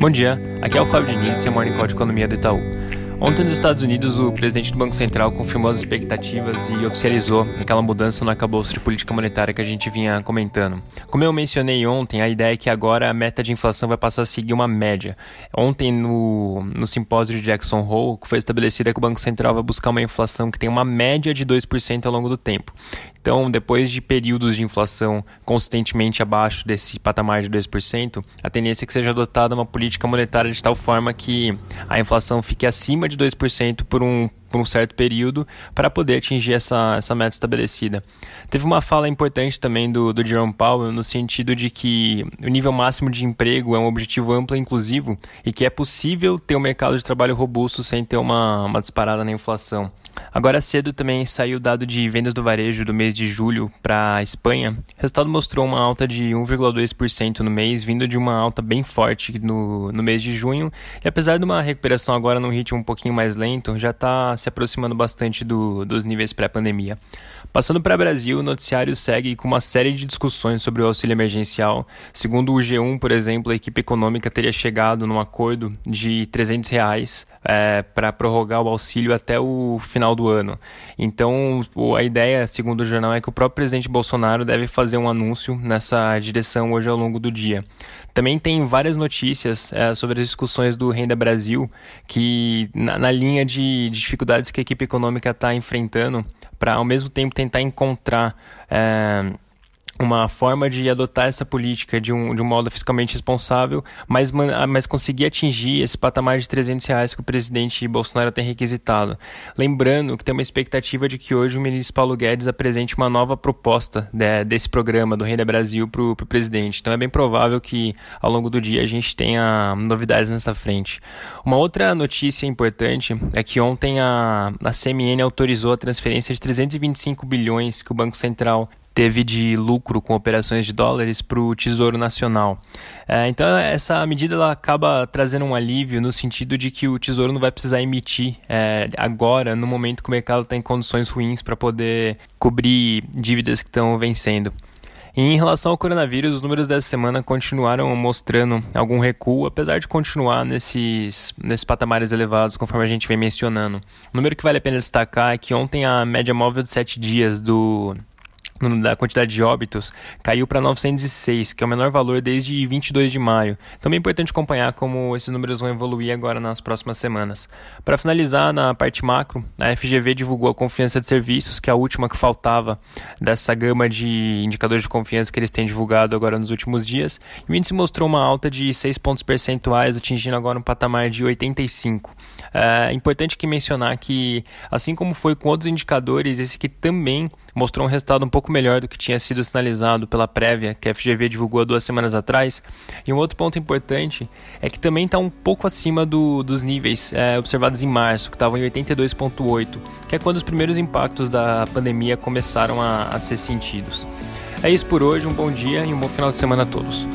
Bom dia, aqui é o Fábio Diniz, seu Morning Call de Economia do Itaú. Ontem nos Estados Unidos, o presidente do Banco Central confirmou as expectativas e oficializou aquela mudança no arcabouço de política monetária que a gente vinha comentando. Como eu mencionei ontem, a ideia é que agora a meta de inflação vai passar a seguir uma média. Ontem, no, no simpósio de Jackson Hole, foi estabelecida que o Banco Central vai buscar uma inflação que tem uma média de 2% ao longo do tempo. Então, depois de períodos de inflação consistentemente abaixo desse patamar de 2%, a tendência é que seja adotada uma política monetária de tal forma que a inflação fique acima de 2% por um, por um certo período para poder atingir essa, essa meta estabelecida. Teve uma fala importante também do, do Jerome Powell no sentido de que o nível máximo de emprego é um objetivo amplo e inclusivo e que é possível ter um mercado de trabalho robusto sem ter uma, uma disparada na inflação. Agora cedo também saiu o dado de vendas do varejo do mês de julho para a Espanha. O resultado mostrou uma alta de 1,2% no mês, vindo de uma alta bem forte no, no mês de junho. E apesar de uma recuperação agora num ritmo um pouquinho mais lento, já está se aproximando bastante do, dos níveis pré-pandemia. Passando para o Brasil, o noticiário segue com uma série de discussões sobre o auxílio emergencial. Segundo o G1, por exemplo, a equipe econômica teria chegado num acordo de 300 reais é, para prorrogar o auxílio até o final do ano. Então, a ideia, segundo o jornal, é que o próprio presidente Bolsonaro deve fazer um anúncio nessa direção hoje ao longo do dia. Também tem várias notícias é, sobre as discussões do Renda Brasil, que na, na linha de, de dificuldades que a equipe econômica está enfrentando, para ao mesmo tempo tentar encontrar. É, uma forma de adotar essa política de um, de um modo fiscalmente responsável, mas, mas conseguir atingir esse patamar de 300 reais que o presidente Bolsonaro tem requisitado. Lembrando que tem uma expectativa de que hoje o ministro Paulo Guedes apresente uma nova proposta de, desse programa do Renda Brasil para o presidente. Então é bem provável que ao longo do dia a gente tenha novidades nessa frente. Uma outra notícia importante é que ontem a, a CMN autorizou a transferência de 325 bilhões que o Banco Central teve de lucro com operações de dólares para o Tesouro Nacional. É, então, essa medida ela acaba trazendo um alívio no sentido de que o Tesouro não vai precisar emitir é, agora, no momento que o mercado está em condições ruins para poder cobrir dívidas que estão vencendo. em relação ao coronavírus, os números dessa semana continuaram mostrando algum recuo, apesar de continuar nesses, nesses patamares elevados, conforme a gente vem mencionando. O número que vale a pena destacar é que ontem a média móvel de 7 dias do da quantidade de óbitos caiu para 906, que é o menor valor desde 22 de maio. Também é importante acompanhar como esses números vão evoluir agora nas próximas semanas. Para finalizar, na parte macro, a FGV divulgou a confiança de serviços, que é a última que faltava dessa gama de indicadores de confiança que eles têm divulgado agora nos últimos dias. E o índice mostrou uma alta de 6 pontos percentuais, atingindo agora um patamar de 85. É importante que mencionar que, assim como foi com outros indicadores, esse aqui também mostrou um resultado um pouco melhor do que tinha sido sinalizado pela prévia que a FGV divulgou duas semanas atrás. E um outro ponto importante é que também está um pouco acima do, dos níveis é, observados em março, que estavam em 82,8, que é quando os primeiros impactos da pandemia começaram a, a ser sentidos. É isso por hoje, um bom dia e um bom final de semana a todos.